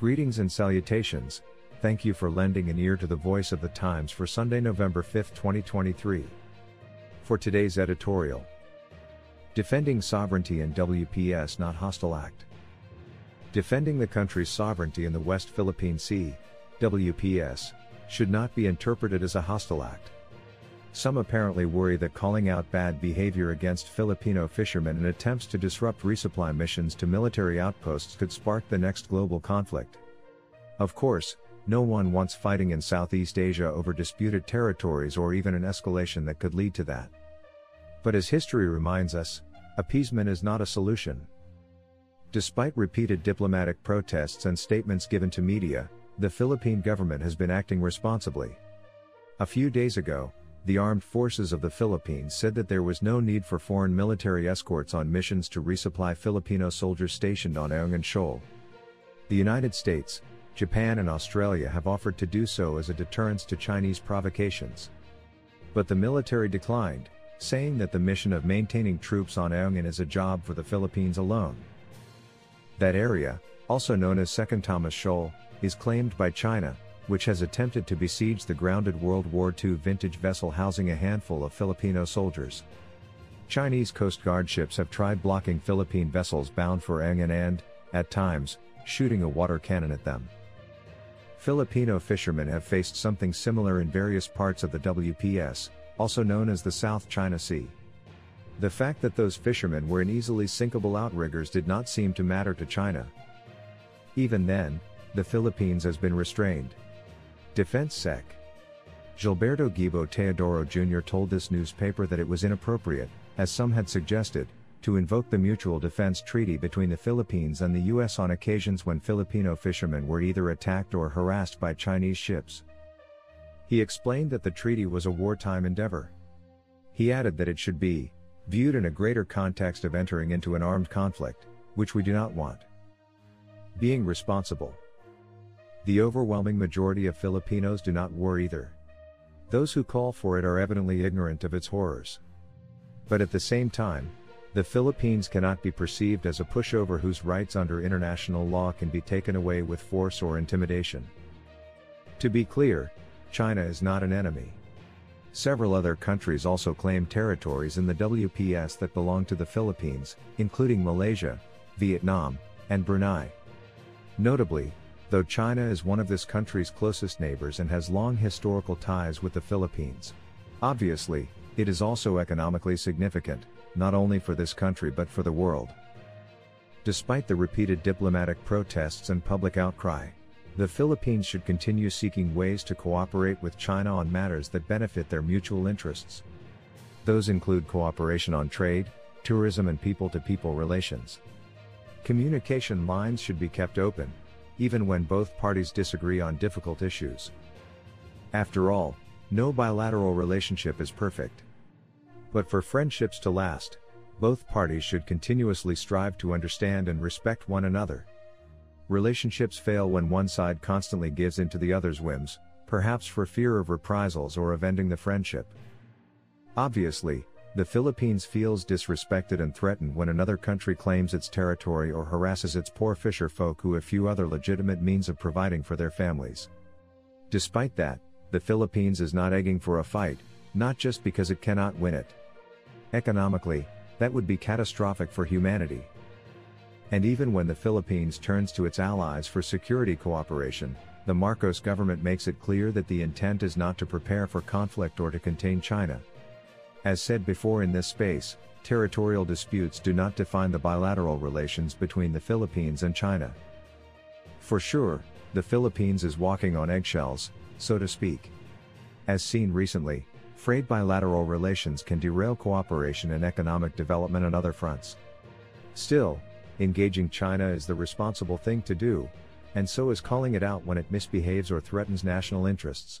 Greetings and salutations. Thank you for lending an ear to the voice of the Times for Sunday, November 5, 2023. For today's editorial Defending Sovereignty and WPS Not Hostile Act. Defending the country's sovereignty in the West Philippine Sea, WPS, should not be interpreted as a hostile act. Some apparently worry that calling out bad behavior against Filipino fishermen in attempts to disrupt resupply missions to military outposts could spark the next global conflict. Of course, no one wants fighting in Southeast Asia over disputed territories or even an escalation that could lead to that. But as history reminds us, appeasement is not a solution. Despite repeated diplomatic protests and statements given to media, the Philippine government has been acting responsibly. A few days ago, the armed forces of the Philippines said that there was no need for foreign military escorts on missions to resupply Filipino soldiers stationed on Ayungin Shoal. The United States, Japan and Australia have offered to do so as a deterrence to Chinese provocations. But the military declined, saying that the mission of maintaining troops on Ayungin is a job for the Philippines alone. That area, also known as Second Thomas Shoal, is claimed by China, which has attempted to besiege the grounded World War II vintage vessel housing a handful of Filipino soldiers. Chinese Coast Guard ships have tried blocking Philippine vessels bound for Ayungin and, at times, shooting a water cannon at them. Filipino fishermen have faced something similar in various parts of the WPS, also known as the South China Sea. The fact that those fishermen were in easily sinkable outriggers did not seem to matter to China. Even then, the Philippines has been restrained. Defense Sec. Gilberto Gibo Teodoro Jr. told this newspaper that it was inappropriate, as some had suggested, to invoke the Mutual Defense Treaty between the Philippines and the U.S. on occasions when Filipino fishermen were either attacked or harassed by Chinese ships. He explained that the treaty was a wartime endeavor. He added that it should be viewed in a greater context of entering into an armed conflict, which we do not want. Being responsible. The overwhelming majority of Filipinos do not war either. Those who call for it are evidently ignorant of its horrors. But at the same time, the Philippines cannot be perceived as a pushover whose rights under international law can be taken away with force or intimidation. To be clear, China is not an enemy. Several other countries also claim territories in the WPS that belong to the Philippines, including Malaysia, Vietnam, and Brunei. Notably, though China is one of this country's closest neighbors and has long historical ties with the Philippines. Obviously, it is also economically significant, not only for this country but for the world. Despite the repeated diplomatic protests and public outcry, the Philippines should continue seeking ways to cooperate with China on matters that benefit their mutual interests. Those include cooperation on trade, tourism, and people to people relations. Communication lines should be kept open, even when both parties disagree on difficult issues. After all, no bilateral relationship is perfect. But for friendships to last, both parties should continuously strive to understand and respect one another. Relationships fail when one side constantly gives in to the other's whims, perhaps for fear of reprisals or of ending the friendship. Obviously, the Philippines feels disrespected and threatened when another country claims its territory or harasses its poor fisher folk who have few other legitimate means of providing for their families. Despite that, the Philippines is not egging for a fight, not just because it cannot win it. Economically, that would be catastrophic for humanity. And even when the Philippines turns to its allies for security cooperation, the Marcos government makes it clear that the intent is not to prepare for conflict or to contain China. As said before in this space, territorial disputes do not define the bilateral relations between the Philippines and China. For sure, the Philippines is walking on eggshells, so to speak. As seen recently, frayed bilateral relations can derail cooperation and economic development on other fronts. Still, Engaging China is the responsible thing to do, and so is calling it out when it misbehaves or threatens national interests.